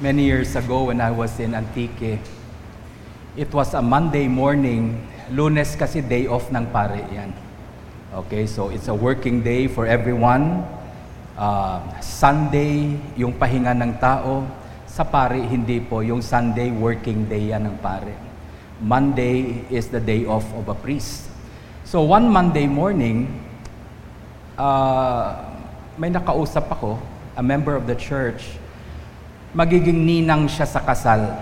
many years ago when I was in Antique. It was a Monday morning. Lunes kasi day off ng pare yan. Okay, so it's a working day for everyone. Uh, Sunday, yung pahinga ng tao. Sa pare, hindi po. Yung Sunday, working day yan ng pare. Monday is the day off of a priest. So one Monday morning, uh, may nakausap ako, a member of the church, magiging ninang siya sa kasal.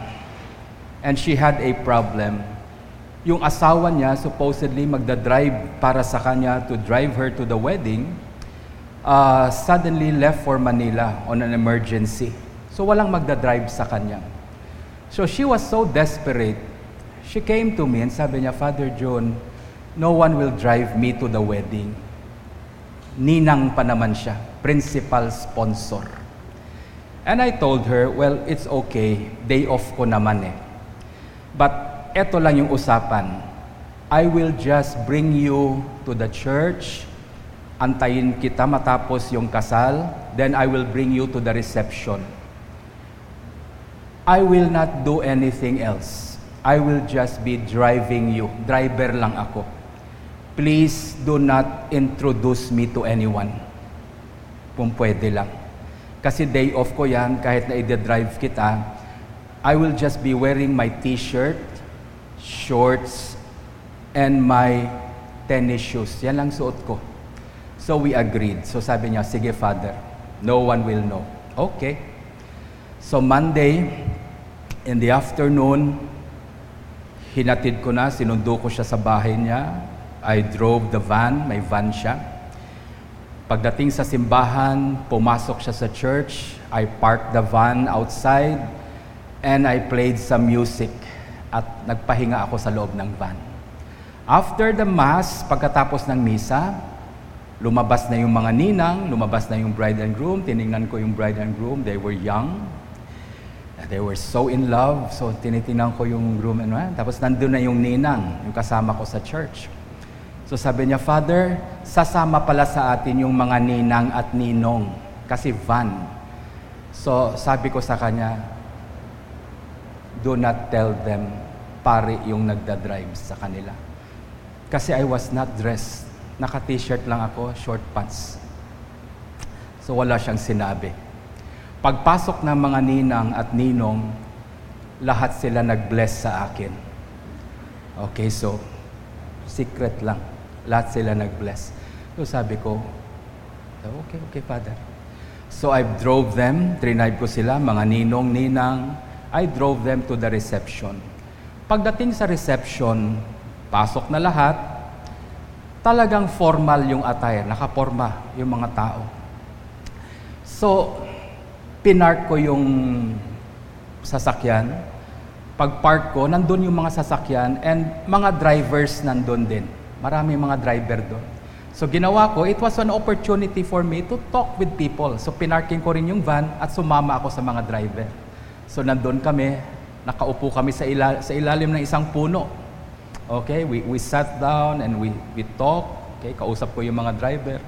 And she had a problem. Yung asawa niya supposedly magda-drive para sa kanya to drive her to the wedding, uh, suddenly left for Manila on an emergency. So walang magda-drive sa kanya. So she was so desperate. She came to me and sabi niya, Father John, no one will drive me to the wedding. Ninang pa naman siya, principal sponsor. And I told her, well, it's okay. Day off ko naman eh. But eto lang yung usapan. I will just bring you to the church. Antayin kita matapos yung kasal. Then I will bring you to the reception. I will not do anything else. I will just be driving you. Driver lang ako. Please do not introduce me to anyone. Kung pwede lang. Kasi day off ko yan, kahit na i-drive kita, I will just be wearing my t-shirt, shorts, and my tennis shoes. Yan lang suot ko. So we agreed. So sabi niya, sige father, no one will know. Okay. So Monday, in the afternoon, hinatid ko na, sinundo ko siya sa bahay niya. I drove the van, may van siya. Pagdating sa simbahan, pumasok siya sa church. I parked the van outside and I played some music at nagpahinga ako sa loob ng van. After the mass, pagkatapos ng misa, lumabas na yung mga ninang, lumabas na yung bride and groom. Tiningnan ko yung bride and groom. They were young. They were so in love. So tinitingnan ko yung groom and man. Tapos nandun na yung ninang, yung kasama ko sa church. So sabi niya, Father, sasama pala sa atin yung mga ninang at ninong kasi van. So sabi ko sa kanya, do not tell them pare yung nagda-drive sa kanila. Kasi I was not dressed. Naka-t-shirt lang ako, short pants. So wala siyang sinabi. Pagpasok ng mga ninang at ninong, lahat sila nag-bless sa akin. Okay, so secret lang. Lahat sila nag-bless. So sabi ko, okay, okay, Father. So I drove them, trinayb ko sila, mga ninong, ninang. I drove them to the reception. Pagdating sa reception, pasok na lahat, talagang formal yung attire, nakaporma yung mga tao. So, pinark ko yung sasakyan. Pag park ko, nandun yung mga sasakyan and mga drivers nandun din. Marami mga driver doon. So ginawa ko, it was an opportunity for me to talk with people. So pinarking ko rin yung van at sumama ako sa mga driver. So nandun kami, nakaupo kami sa, ila- sa ilalim ng isang puno. Okay, we, we sat down and we, we talk. Okay, kausap ko yung mga driver.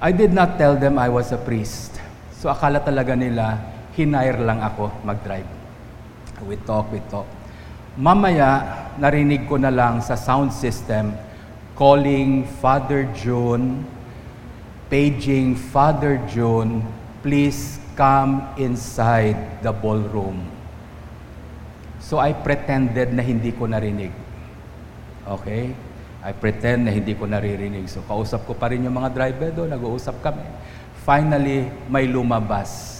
I did not tell them I was a priest. So akala talaga nila, hinire lang ako mag-drive. We talk, we talk. Mamaya, narinig ko na lang sa sound system, calling Father John, paging Father John, please come inside the ballroom. So I pretended na hindi ko narinig. Okay? I pretend na hindi ko naririnig. So kausap ko pa rin yung mga driver doon, nag-uusap kami. Finally, may lumabas.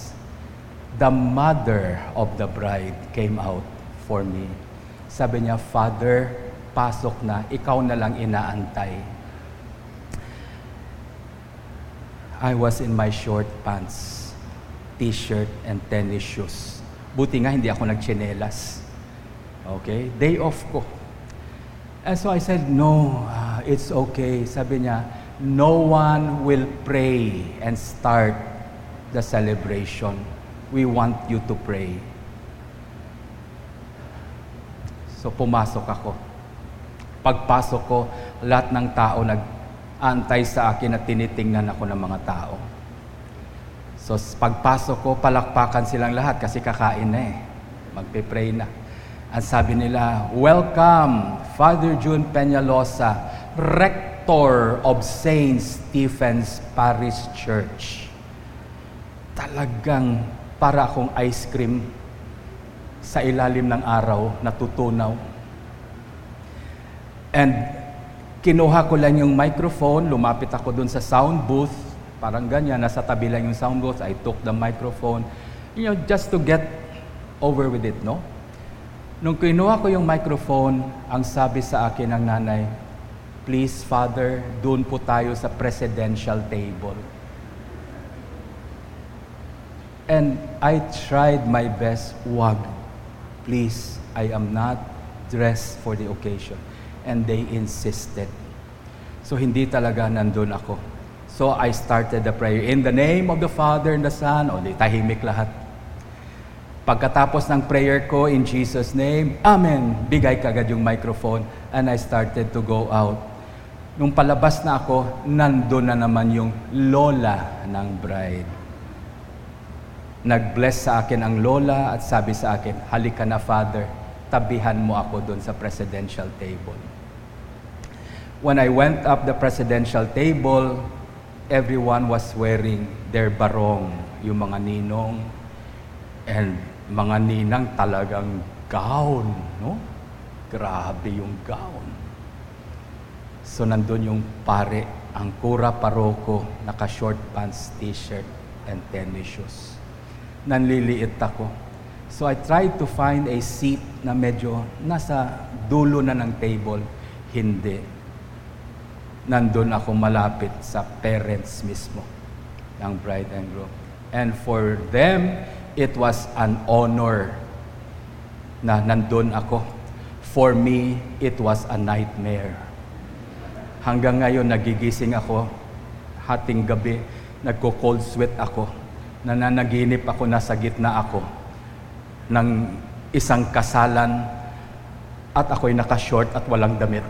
The mother of the bride came out for me. Sabi niya, Father, pasok na, ikaw na lang inaantay. I was in my short pants, t-shirt, and tennis shoes. Buti nga hindi ako nagchinelas. Okay? Day off ko. And so I said, no, uh, it's okay. Sabi niya, no one will pray and start the celebration. We want you to pray. So pumasok ako. Pagpasok ko, lahat ng tao nag-antay sa akin at tinitingnan ako ng mga tao. So pagpasok ko, palakpakan silang lahat kasi kakain na eh. Magpe-pray na. At sabi nila, Welcome, Father June Peñalosa, Rector of St. Stephen's Parish Church. Talagang para akong ice cream sa ilalim ng araw, natutunaw. And kinuha ko lang yung microphone, lumapit ako dun sa sound booth, parang ganyan, nasa tabi lang yung sound booth, I took the microphone, you know, just to get over with it, no? Nung kinuha ko yung microphone, ang sabi sa akin ng nanay, Please, Father, doon po tayo sa presidential table. And I tried my best, wag. Please, I am not dressed for the occasion. And they insisted. So hindi talaga nandun ako. So I started the prayer. In the name of the Father and the Son, o di tahimik lahat. Pagkatapos ng prayer ko, in Jesus' name, Amen. Bigay kagad yung microphone and I started to go out. Nung palabas na ako, nandun na naman yung lola ng bride. Nag-bless sa akin ang lola at sabi sa akin, halika na father, tabihan mo ako doon sa presidential table. When I went up the presidential table, everyone was wearing their barong, yung mga ninong, and mga ninang talagang gown, no? Grabe yung gown. So nandun yung pare, ang kura paroko, naka short pants, t-shirt, and tennis shoes. Nanliliit ako. So I tried to find a seat na medyo nasa dulo na ng table. Hindi. Nandun ako malapit sa parents mismo ng bride and groom. And for them, it was an honor na nandun ako. For me, it was a nightmare. Hanggang ngayon, nagigising ako, hating gabi, nagko-cold sweat ako, nananaginip ako, nasa gitna ako ng isang kasalan at ako'y naka-short at walang damit.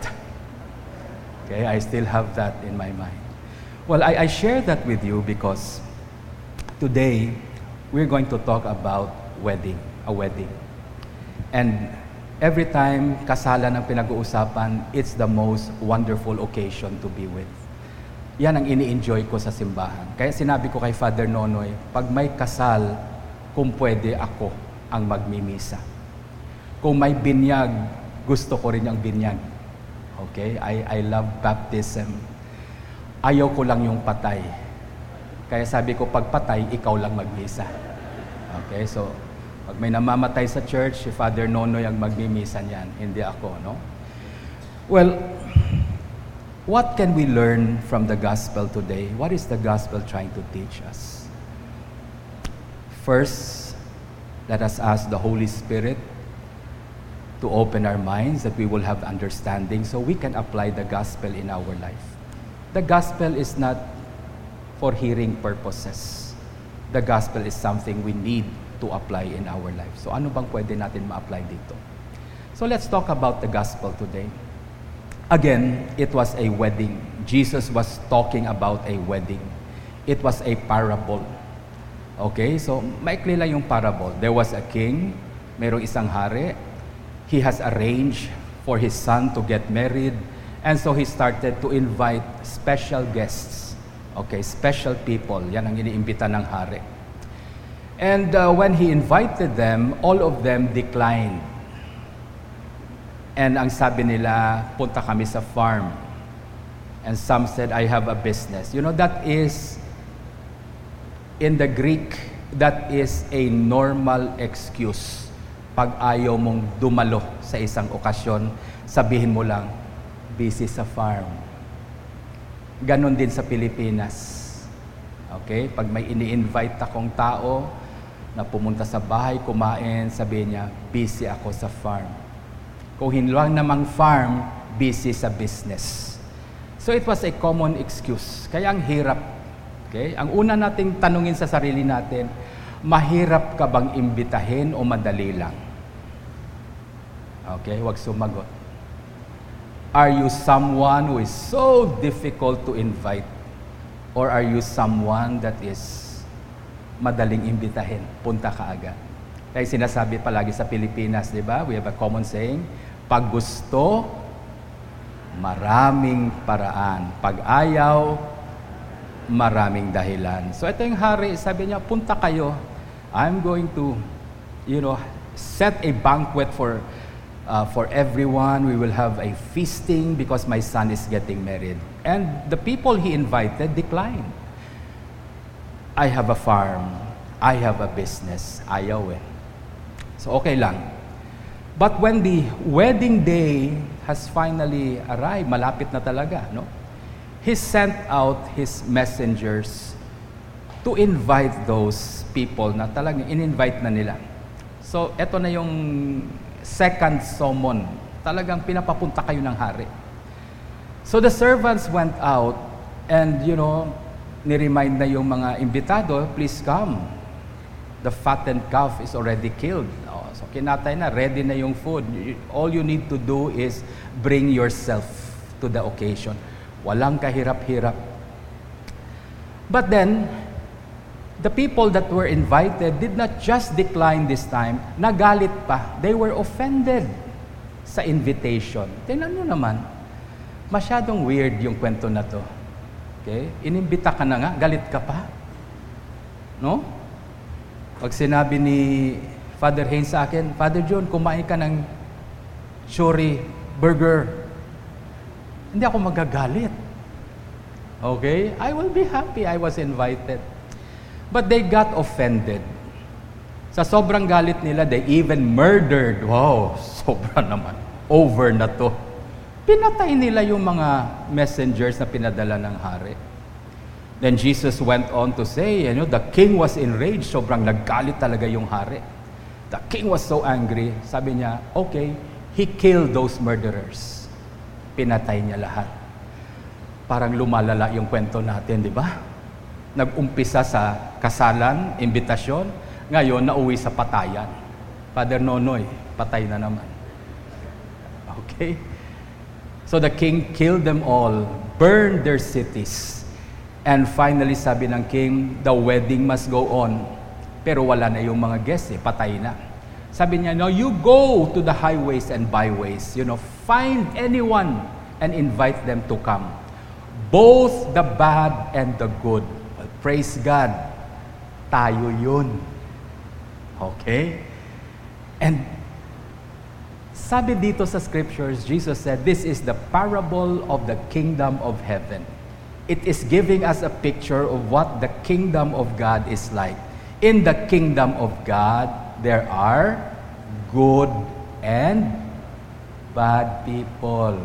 Okay, I still have that in my mind. Well, I, I share that with you because today we're going to talk about wedding, a wedding. And every time kasalan ang pinag-uusapan, it's the most wonderful occasion to be with. Yan ang ini-enjoy ko sa simbahan. Kaya sinabi ko kay Father Nonoy, pag may kasal, kung pwede ako ang magmimisa. Kung may binyag, gusto ko rin ang binyag. Okay? I, I love baptism. Ayaw ko lang yung patay. Kaya sabi ko, pag patay, ikaw lang magmisa. Okay? So, pag may namamatay sa church, si Father Nonoy ang magmimisa niyan, hindi ako, no? Well, what can we learn from the gospel today? What is the gospel trying to teach us? First, let us ask the Holy Spirit to open our minds that we will have understanding so we can apply the gospel in our life. The gospel is not for hearing purposes. The gospel is something we need to apply in our life. So ano bang pwede natin ma-apply dito? So let's talk about the gospel today. Again, it was a wedding. Jesus was talking about a wedding. It was a parable. Okay, so maikli lang yung parable. There was a king, mayroong isang hari. He has arranged for his son to get married. And so he started to invite special guests. Okay, special people. Yan ang iniimbita ng hari. And uh, when he invited them, all of them declined. And ang sabi nila, punta kami sa farm. And some said, I have a business. You know, that is, in the Greek, that is a normal excuse. Pag ayaw mong dumalo sa isang okasyon, sabihin mo lang, busy sa farm. Ganon din sa Pilipinas. Okay? Pag may ini-invite akong tao na pumunta sa bahay, kumain, sabihin niya, busy ako sa farm. Kung hinluang namang farm, busy sa business. So it was a common excuse. Kaya ang hirap. Okay? Ang una nating tanungin sa sarili natin, mahirap ka bang imbitahin o madali lang? Okay, wag sumagot. Are you someone who is so difficult to invite? Or are you someone that is madaling imbitahin. Punta ka agad. Kaya sinasabi palagi sa Pilipinas, di ba? We have a common saying, pag gusto, maraming paraan. Pag ayaw, maraming dahilan. So ito yung hari, sabi niya, punta kayo. I'm going to, you know, set a banquet for uh, for everyone. We will have a feasting because my son is getting married. And the people he invited declined. I have a farm. I have a business. Ayaw eh. So okay lang. But when the wedding day has finally arrived, malapit na talaga, no? He sent out his messengers to invite those people na talagang in-invite na nila. So, eto na yung second summon. Talagang pinapapunta kayo ng hari. So the servants went out and, you know, ni-remind na yung mga imbitado, please come. The fattened calf is already killed. Oh, so kinatay na, ready na yung food. All you need to do is bring yourself to the occasion. Walang kahirap-hirap. But then, the people that were invited did not just decline this time, nagalit pa. They were offended sa invitation. Tingnan nyo naman, masyadong weird yung kwento na to. Okay? Inimbita ka na nga, galit ka pa. No? Pag sinabi ni Father Haynes sa akin, Father John, kumain ka ng shori burger. Hindi ako magagalit. Okay? I will be happy I was invited. But they got offended. Sa sobrang galit nila, they even murdered. Wow, sobra naman. Over na to. Pinatay nila yung mga messengers na pinadala ng hari. Then Jesus went on to say, you know, the king was enraged. Sobrang naggalit talaga yung hari. The king was so angry. Sabi niya, okay, he killed those murderers. Pinatay niya lahat. Parang lumalala yung kwento natin, di ba? Nag-umpisa sa kasalan, imbitasyon, ngayon nauwi sa patayan. Father Nonoy, patay na naman. Okay? So the king killed them all, burned their cities. And finally, sabi ng king, the wedding must go on. Pero wala na yung mga guests eh, patay na. Sabi niya, no, you go to the highways and byways, you know, find anyone and invite them to come. Both the bad and the good. Praise God. Tayo yun. Okay? And sabi dito sa scriptures, Jesus said, this is the parable of the kingdom of heaven. It is giving us a picture of what the kingdom of God is like. In the kingdom of God, there are good and bad people.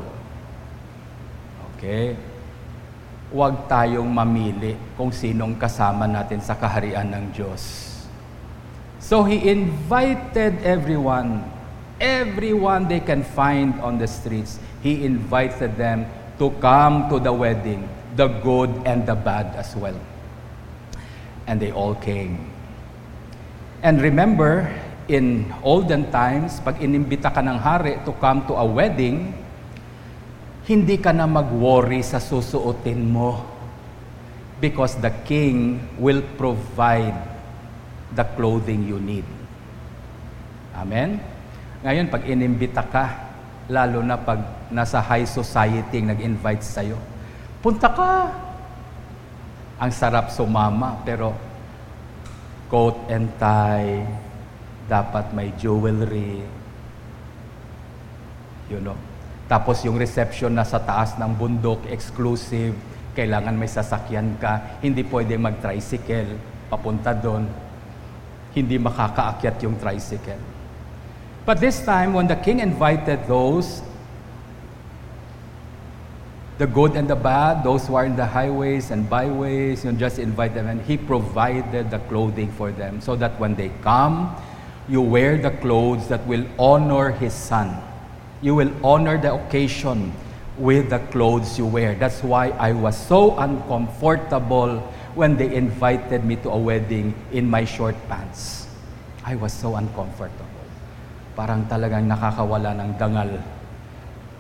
Okay? Huwag tayong mamili kung sinong kasama natin sa kaharian ng Diyos. So He invited everyone everyone they can find on the streets. He invited them to come to the wedding, the good and the bad as well. And they all came. And remember, in olden times, pag inimbita ka ng hari to come to a wedding, hindi ka na mag-worry sa susuotin mo because the king will provide the clothing you need. Amen? Ngayon, pag inimbita ka, lalo na pag nasa high society nag-invite sa'yo, punta ka. Ang sarap sumama, pero coat and tie, dapat may jewelry, you know. Tapos yung reception na sa taas ng bundok, exclusive, kailangan may sasakyan ka, hindi pwede mag-tricycle, papunta doon, hindi makakaakyat yung tricycle. But this time, when the king invited those, the good and the bad, those who are in the highways and byways, you know, just invite them, and he provided the clothing for them so that when they come, you wear the clothes that will honor his son. You will honor the occasion with the clothes you wear. That's why I was so uncomfortable when they invited me to a wedding in my short pants. I was so uncomfortable parang talagang nakakawala ng dangal.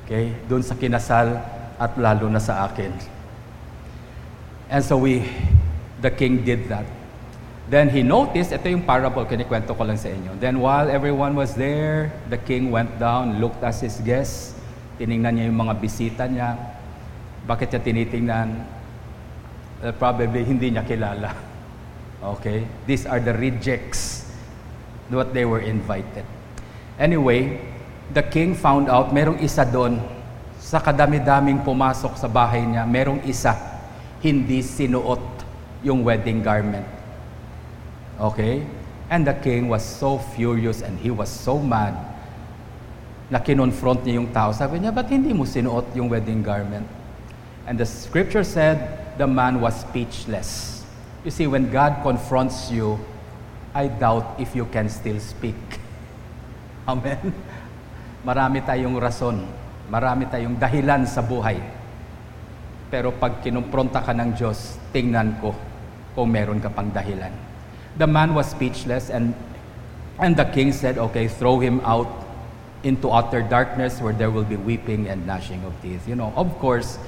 Okay? Doon sa kinasal at lalo na sa akin. And so we, the king did that. Then he noticed, ito yung parable, kinikwento ko lang sa inyo. Then while everyone was there, the king went down, looked at his guests, tiningnan niya yung mga bisita niya. Bakit niya tinitingnan? Uh, probably hindi niya kilala. Okay? These are the rejects, what they were invited. Anyway, the king found out, merong isa doon, sa kadami-daming pumasok sa bahay niya, merong isa, hindi sinuot yung wedding garment. Okay? And the king was so furious and he was so mad na kinonfront niya yung tao. Sabi niya, ba't hindi mo sinuot yung wedding garment? And the scripture said, the man was speechless. You see, when God confronts you, I doubt if you can still speak. Amen? Marami tayong rason. Marami tayong dahilan sa buhay. Pero pag kinumpronta ka ng Diyos, tingnan ko kung meron ka pang dahilan. The man was speechless, and, and the king said, Okay, throw him out into utter darkness where there will be weeping and gnashing of teeth. You know, of course,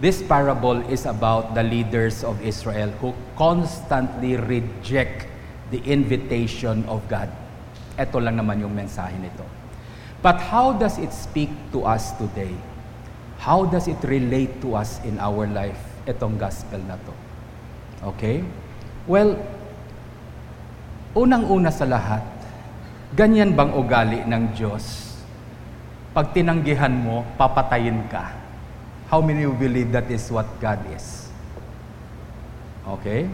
this parable is about the leaders of Israel who constantly reject the invitation of God. Ito lang naman yung mensahe nito. But how does it speak to us today? How does it relate to us in our life, itong gospel na to? Okay? Well, Unang-una sa lahat, ganyan bang ugali ng Diyos? Pag tinanggihan mo, papatayin ka. How many you believe that is what God is? Okay?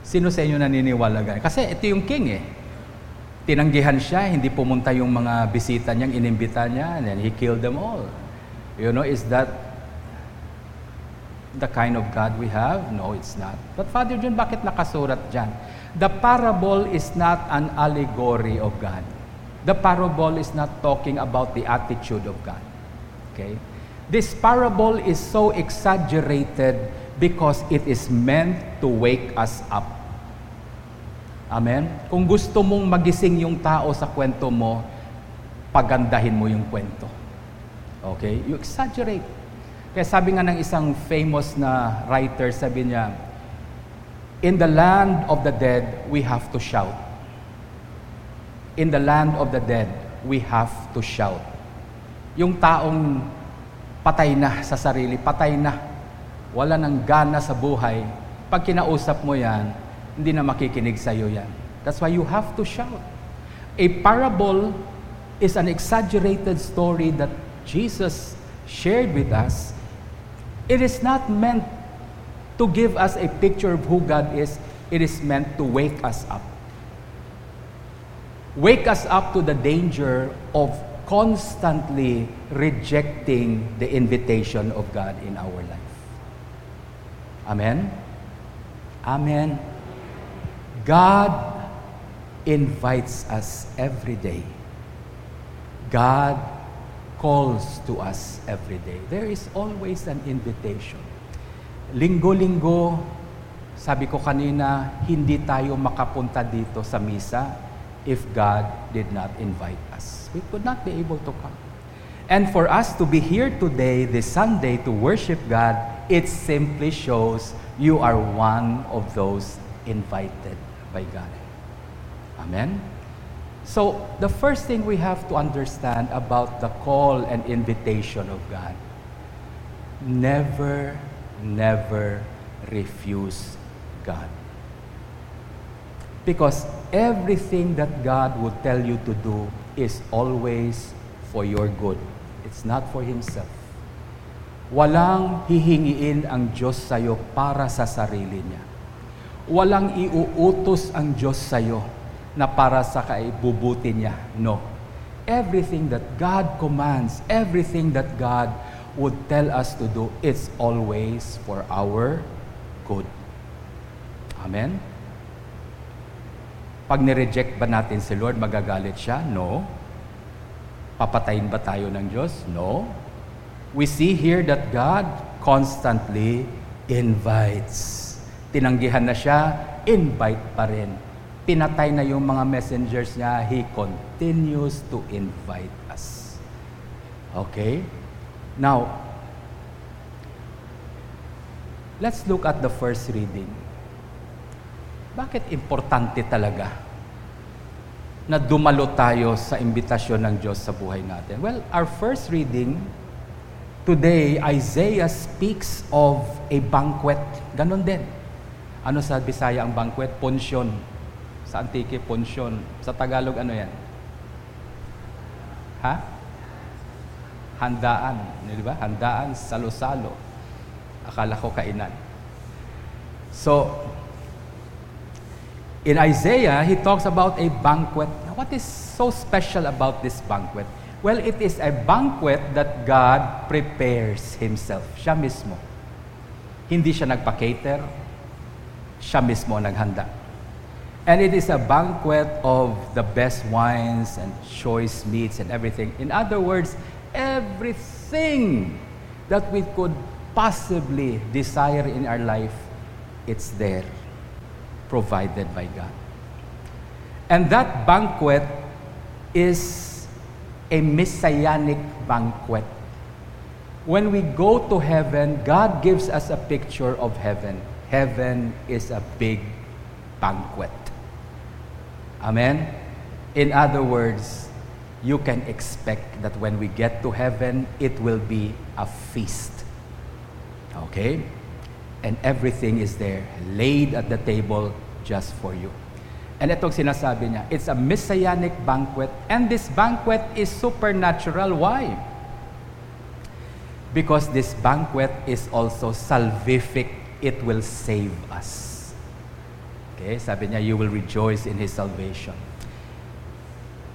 Sino sa inyo naniniwala ganyan? Kasi ito yung king eh. Tinanggihan siya, hindi pumunta yung mga bisita niyang inimbita niya, and then he killed them all. You know, is that the kind of God we have? No, it's not. But Father John, bakit nakasurat dyan? The parable is not an allegory of God. The parable is not talking about the attitude of God. Okay? This parable is so exaggerated because it is meant to wake us up. Amen? Kung gusto mong magising yung tao sa kwento mo, pagandahin mo yung kwento. Okay? You exaggerate. Kaya sabi nga ng isang famous na writer, sabi niya, In the land of the dead, we have to shout. In the land of the dead, we have to shout. Yung taong patay na sa sarili, patay na, wala nang gana sa buhay, pag kinausap mo yan, hindi na makikinig sa iyo yan. That's why you have to shout. A parable is an exaggerated story that Jesus shared with us. It is not meant to give us a picture of who God is, it is meant to wake us up. Wake us up to the danger of constantly rejecting the invitation of God in our life. Amen? Amen. God invites us every day. God calls to us every day. There is always an invitation. Linggo-linggo, sabi ko kanina, hindi tayo makapunta dito sa misa if God did not invite us. We could not be able to come. And for us to be here today, this Sunday, to worship God, it simply shows you are one of those invited by God. Amen? So, the first thing we have to understand about the call and invitation of God never never refuse God. Because everything that God would tell you to do is always for your good. It's not for Himself. Walang hihingiin ang Diyos sa'yo para sa sarili niya. Walang iuutos ang Diyos sa'yo na para sa kaibubuti niya. No. Everything that God commands, everything that God would tell us to do, it's always for our good. Amen? Pag nireject ba natin si Lord, magagalit siya? No. Papatayin ba tayo ng Diyos? No. We see here that God constantly invites. Tinanggihan na siya, invite pa rin. Pinatay na yung mga messengers niya, He continues to invite us. Okay? Now, let's look at the first reading. Bakit importante talaga na dumalo tayo sa imbitasyon ng Diyos sa buhay natin? Well, our first reading today, Isaiah speaks of a banquet. Ganon din. Ano sa Bisaya ang banquet? Ponsyon. Sa Antique, ponsyon. Sa Tagalog, ano yan? Ha? Handaan. Di ba? Handaan, salo-salo. Akala ko kainan. So, in Isaiah, he talks about a banquet. Now, what is so special about this banquet? Well, it is a banquet that God prepares Himself. Siya mismo. Hindi siya nagpa-cater. Siya mismo naghanda. And it is a banquet of the best wines and choice meats and everything. In other words, everything that we could possibly desire in our life, it's there, provided by God. And that banquet is a messianic banquet. When we go to heaven, God gives us a picture of heaven. Heaven is a big banquet. Amen? In other words, you can expect that when we get to heaven, it will be a feast. Okay? And everything is there, laid at the table just for you. And itong sinasabi niya, it's a messianic banquet. And this banquet is supernatural. Why? Because this banquet is also salvific. It will save us. Okay, sabi niya, you will rejoice in His salvation.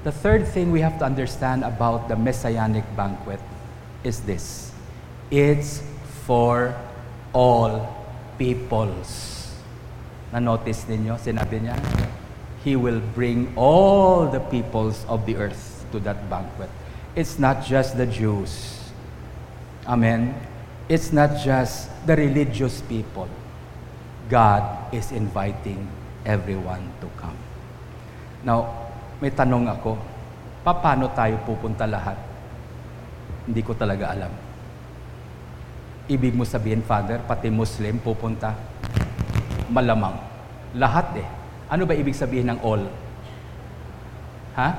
The third thing we have to understand about the messianic banquet is this. It's for all peoples. Na-notice ninyo, sinabi niya, He will bring all the peoples of the earth to that banquet. It's not just the Jews. Amen. It's not just the religious people. God is inviting everyone to come. Now, may tanong ako, paano tayo pupunta lahat? Hindi ko talaga alam. Ibig mo sabihin, Father, pati Muslim pupunta? Malamang. Lahat eh. Ano ba ibig sabihin ng all? Ha?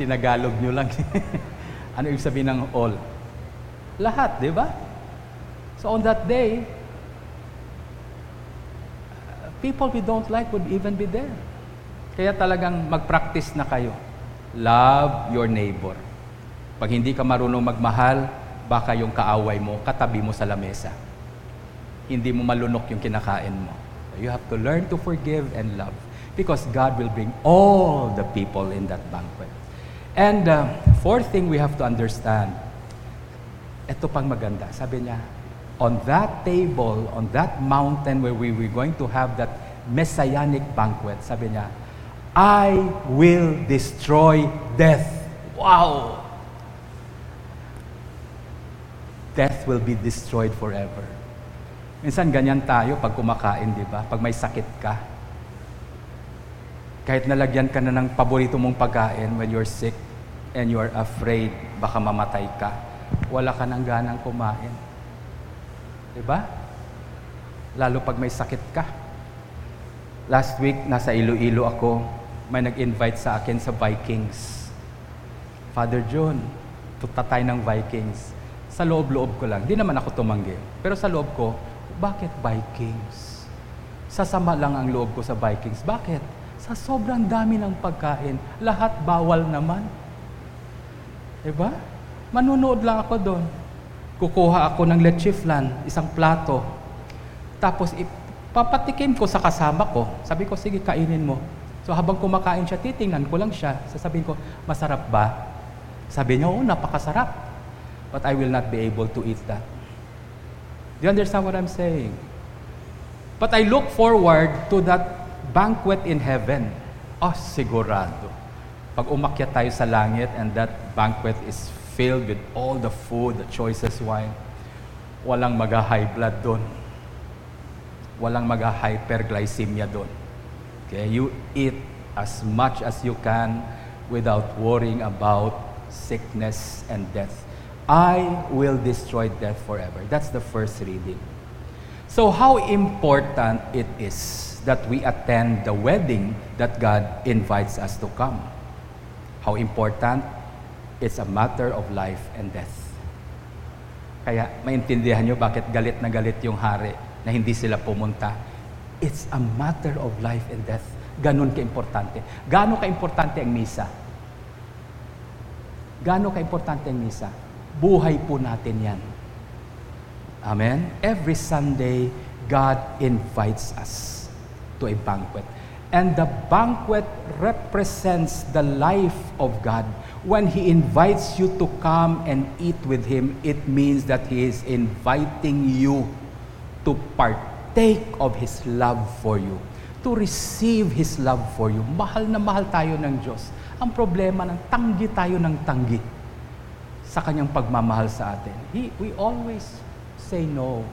Tinagalog nyo lang. ano ibig sabihin ng all? Lahat, di ba? So on that day, people we don't like would even be there. Kaya talagang mag-practice na kayo. Love your neighbor. Pag hindi ka marunong magmahal, baka yung kaaway mo, katabi mo sa lamesa. Hindi mo malunok yung kinakain mo. You have to learn to forgive and love because God will bring all the people in that banquet. And uh, fourth thing we have to understand, ito pang maganda. Sabi niya, on that table, on that mountain where we were going to have that messianic banquet, sabi niya, I will destroy death. Wow! Death will be destroyed forever. Minsan ganyan tayo pag kumakain, di ba? Pag may sakit ka. Kahit nalagyan ka na ng paborito mong pagkain when you're sick and you're afraid baka mamatay ka, wala ka nang ganang kumain. Diba? Lalo pag may sakit ka. Last week, nasa Iloilo ako, may nag-invite sa akin sa Vikings. Father John, tuta tayo ng Vikings. Sa loob-loob ko lang. Di naman ako tumanggi. Pero sa loob ko, bakit Vikings? Sasama lang ang loob ko sa Vikings. Bakit? Sa sobrang dami ng pagkain, lahat bawal naman. Diba? Manunood lang ako doon kukuha ako ng leche flan, isang plato. Tapos papatikim ko sa kasama ko. Sabi ko, sige, kainin mo. So habang kumakain siya, titingnan ko lang siya. Sasabihin ko, masarap ba? Sabi niya, oo, napakasarap. But I will not be able to eat that. Do you understand what I'm saying? But I look forward to that banquet in heaven. Oh, sigurado. Pag umakyat tayo sa langit and that banquet is filled with all the food, the choicest wine. Walang maga-high blood doon. Walang maga-hyperglycemia doon. Okay, you eat as much as you can without worrying about sickness and death. I will destroy death forever. That's the first reading. So, how important it is that we attend the wedding that God invites us to come. How important? It's a matter of life and death. Kaya maintindihan nyo bakit galit na galit yung hari na hindi sila pumunta. It's a matter of life and death. Ganon ka-importante. Gaano ka-importante ang misa? Gaano ka-importante ang misa? Buhay po natin yan. Amen? Every Sunday, God invites us to a banquet. And the banquet represents the life of God. When He invites you to come and eat with Him, it means that He is inviting you to partake of His love for you, to receive His love for you. Mahal na mahal tayo ng Diyos. Ang problema ng tanggi tayo ng tanggi sa Kanyang pagmamahal sa atin. He, we always say no.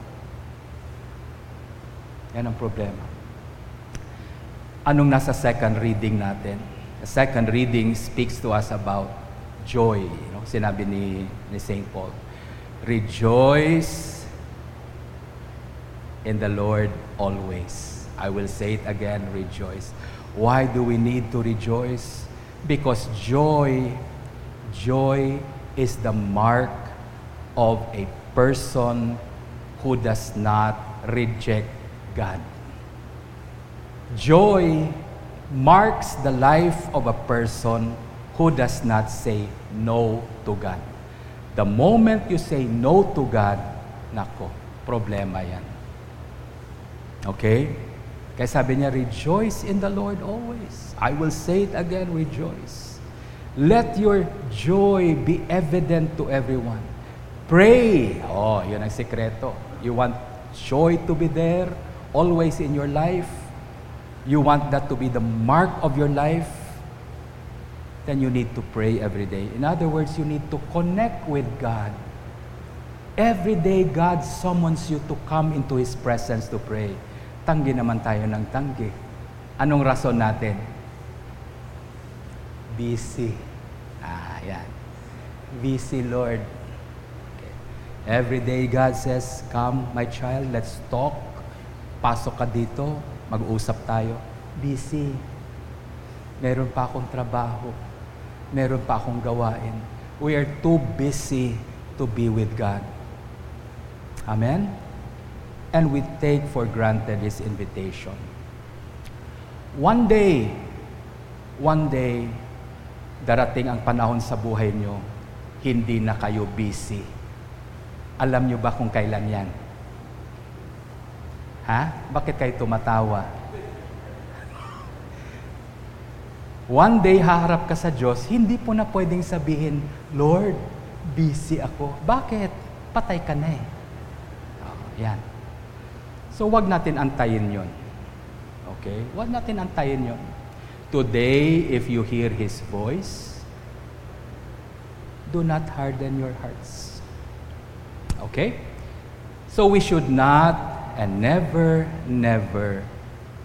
Yan ang problema. Anong nasa second reading natin? The second reading speaks to us about joy. You know, sinabi ni, ni St. Paul, Rejoice in the Lord always. I will say it again, rejoice. Why do we need to rejoice? Because joy, joy is the mark of a person who does not reject God. Joy marks the life of a person who does not say no to God. The moment you say no to God, nako, problema yan. Okay? Kaya sabi niya, rejoice in the Lord always. I will say it again, rejoice. Let your joy be evident to everyone. Pray. Oh, yun ang sekreto. You want joy to be there always in your life. You want that to be the mark of your life. Then you need to pray every day. In other words, you need to connect with God. Every day, God summons you to come into His presence to pray. Tanggi naman tayo ng tanggi. Anong rason natin? Busy. Ah, yan. Busy, Lord. Every day, God says, Come, my child, let's talk. Pasok ka dito, mag-usap tayo. Busy. Meron pa akong trabaho. Meron pa akong gawain. We are too busy to be with God. Amen? And we take for granted His invitation. One day, one day, darating ang panahon sa buhay nyo, hindi na kayo busy. Alam nyo ba kung kailan yan? Ha? Bakit kayo tumatawa? One day, haharap ka sa Diyos, hindi po na pwedeng sabihin, Lord, busy ako. Bakit? Patay ka na eh. Oh, yan. So, wag natin antayin yon. Okay? Wag natin antayin yon. Today, if you hear His voice, do not harden your hearts. Okay? So, we should not and never, never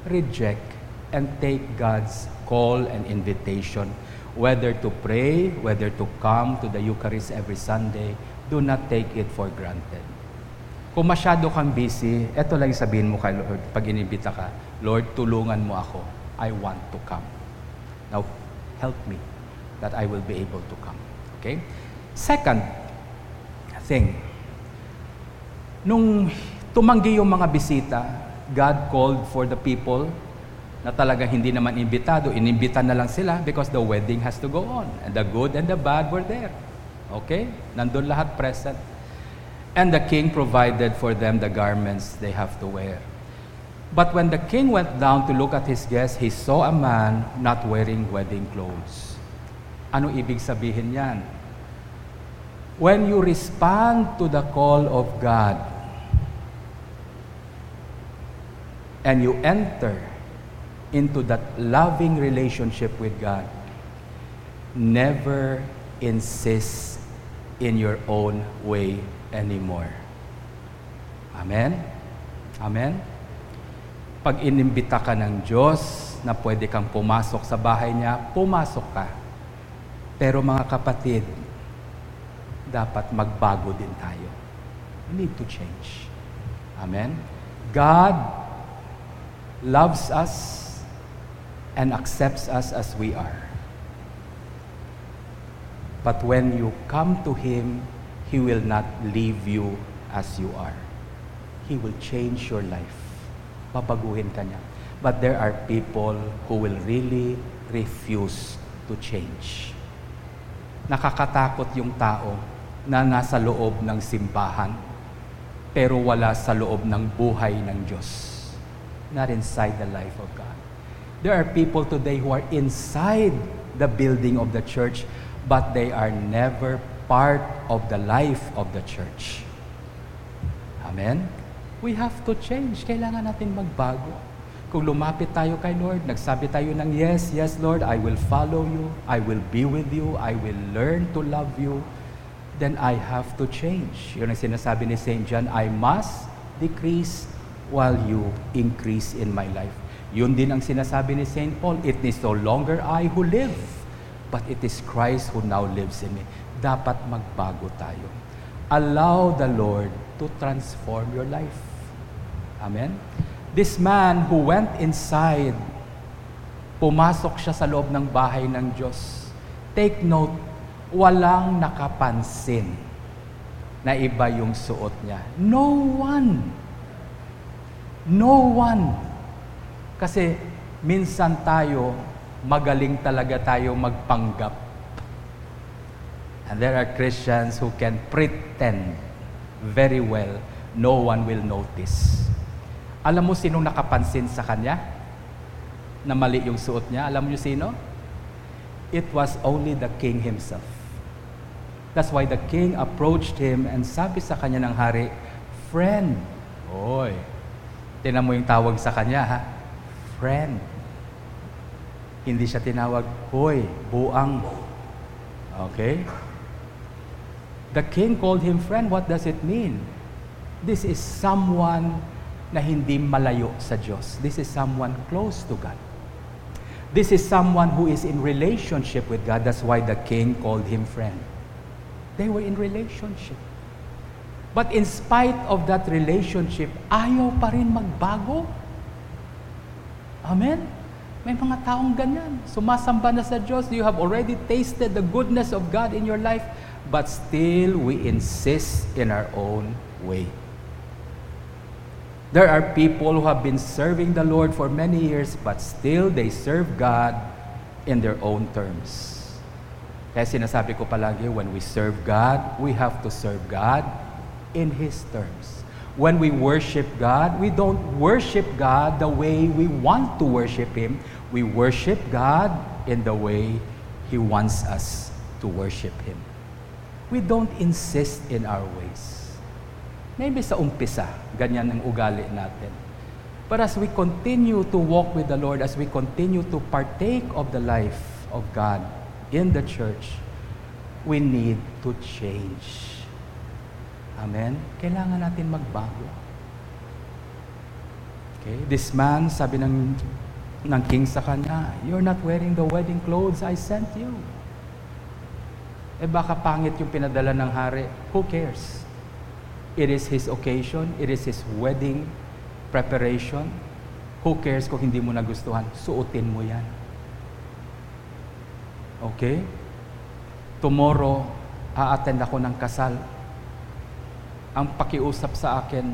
reject and take God's call and invitation, whether to pray, whether to come to the Eucharist every Sunday, do not take it for granted. Kung masyado kang busy, eto lang sabihin mo kay Lord pag inibita ka, Lord, tulungan mo ako. I want to come. Now, help me that I will be able to come. Okay? Second thing, nung tumanggi yung mga bisita, God called for the people na talagang hindi naman imbitado, inimbita na lang sila because the wedding has to go on. And the good and the bad were there. Okay? Nandun lahat present. And the king provided for them the garments they have to wear. But when the king went down to look at his guests, he saw a man not wearing wedding clothes. Ano ibig sabihin yan? When you respond to the call of God and you enter into that loving relationship with God, never insist in your own way anymore. Amen? Amen? Pag inimbita ka ng Diyos na pwede kang pumasok sa bahay niya, pumasok ka. Pero mga kapatid, dapat magbago din tayo. We need to change. Amen? God loves us and accepts us as we are. But when you come to Him, He will not leave you as you are. He will change your life. Babaguhin ka niya. But there are people who will really refuse to change. Nakakatakot yung tao na nasa loob ng simbahan pero wala sa loob ng buhay ng Diyos. Not inside the life of God. There are people today who are inside the building of the church but they are never part of the life of the church. Amen? We have to change. Kailangan natin magbago. Kung lumapit tayo kay Lord, nagsabi tayo ng yes, yes Lord, I will follow you, I will be with you, I will learn to love you, then I have to change. Yun ang sinasabi ni St. John, I must decrease while you increase in my life. Yun din ang sinasabi ni St. Paul, it is no longer I who live, but it is Christ who now lives in me. Dapat magbago tayo. Allow the Lord to transform your life. Amen? This man who went inside, pumasok siya sa loob ng bahay ng Diyos. Take note, walang nakapansin na iba yung suot niya. No one. No one. Kasi minsan tayo, magaling talaga tayo magpanggap. And there are Christians who can pretend very well, no one will notice. Alam mo sinong nakapansin sa kanya? Na mali yung suot niya? Alam mo sino? It was only the king himself. That's why the king approached him and sabi sa kanya ng hari, Friend, oy, tinan mo yung tawag sa kanya ha, friend. Hindi siya tinawag, hoy, buang. Okay? The king called him friend. What does it mean? This is someone na hindi malayo sa Diyos. This is someone close to God. This is someone who is in relationship with God. That's why the king called him friend. They were in relationship. But in spite of that relationship, ayaw pa rin magbago. Amen? May mga taong ganyan. Sumasamba na sa Diyos. You have already tasted the goodness of God in your life, but still we insist in our own way. There are people who have been serving the Lord for many years, but still they serve God in their own terms. Kaya sinasabi ko palagi, when we serve God, we have to serve God in His terms. When we worship God, we don't worship God the way we want to worship Him. We worship God in the way He wants us to worship Him. We don't insist in our ways. Maybe sa umpisa, ganyan ang ugali natin. But as we continue to walk with the Lord, as we continue to partake of the life of God in the church, we need to change. Amen? Kailangan natin magbago. Okay? This man, sabi ng, ng king sa kanya, You're not wearing the wedding clothes I sent you. Eh baka pangit yung pinadala ng hari. Who cares? It is his occasion. It is his wedding preparation. Who cares kung hindi mo nagustuhan? Suotin mo yan. Okay? Tomorrow, a-attend ako ng kasal. Ang pakiusap sa akin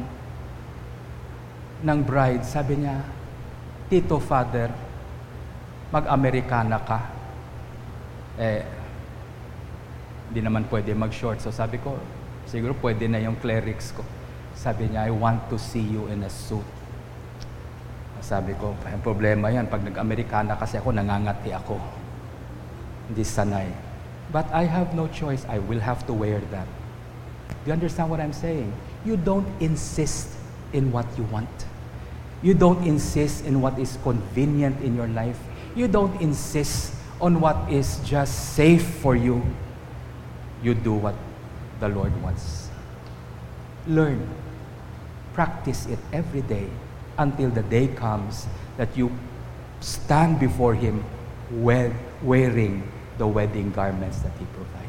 ng bride, sabi niya, Tito Father, mag-Amerikana ka. Eh, hindi naman pwede mag-short. So sabi ko, Siguro pwede na yung clerics ko. Sabi niya, I want to see you in a suit. Sabi ko, problema yan. Pag nag-Amerikana kasi ako, nangangati ako. Hindi sanay. But I have no choice. I will have to wear that. Do you understand what I'm saying? You don't insist in what you want. You don't insist in what is convenient in your life. You don't insist on what is just safe for you. You do what the Lord wants. Learn. Practice it every day until the day comes that you stand before Him wearing the wedding garments that He provides.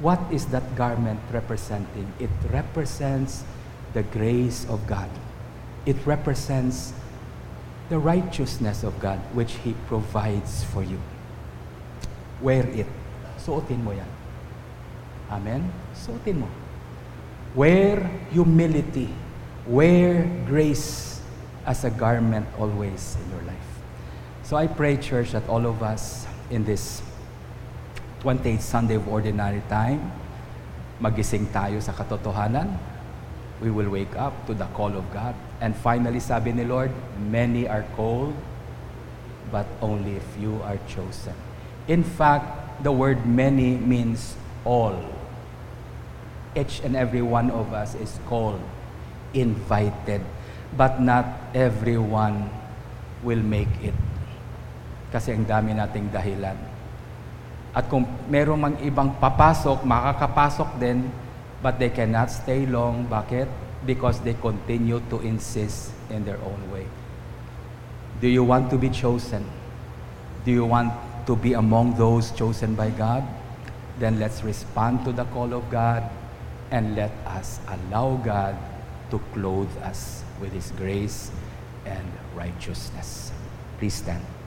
What is that garment representing? It represents the grace of God. It represents the righteousness of God which He provides for you. Wear it. Suotin mo yan. Amen? Suotin mo. Wear humility. Wear grace as a garment always in your life. So I pray, church, that all of us in this 28th Sunday of Ordinary Time, magising tayo sa katotohanan. We will wake up to the call of God. And finally, sabi ni Lord, many are called, but only a few are chosen. In fact, the word many means all. Each and every one of us is called, invited, but not everyone will make it. Kasi ang dami nating dahilan. At kung meron mang ibang papasok, makakapasok din, but they cannot stay long. Bakit? Because they continue to insist in their own way. Do you want to be chosen? Do you want to be among those chosen by God? Then let's respond to the call of God and let us allow God to clothe us with His grace and righteousness. Please stand.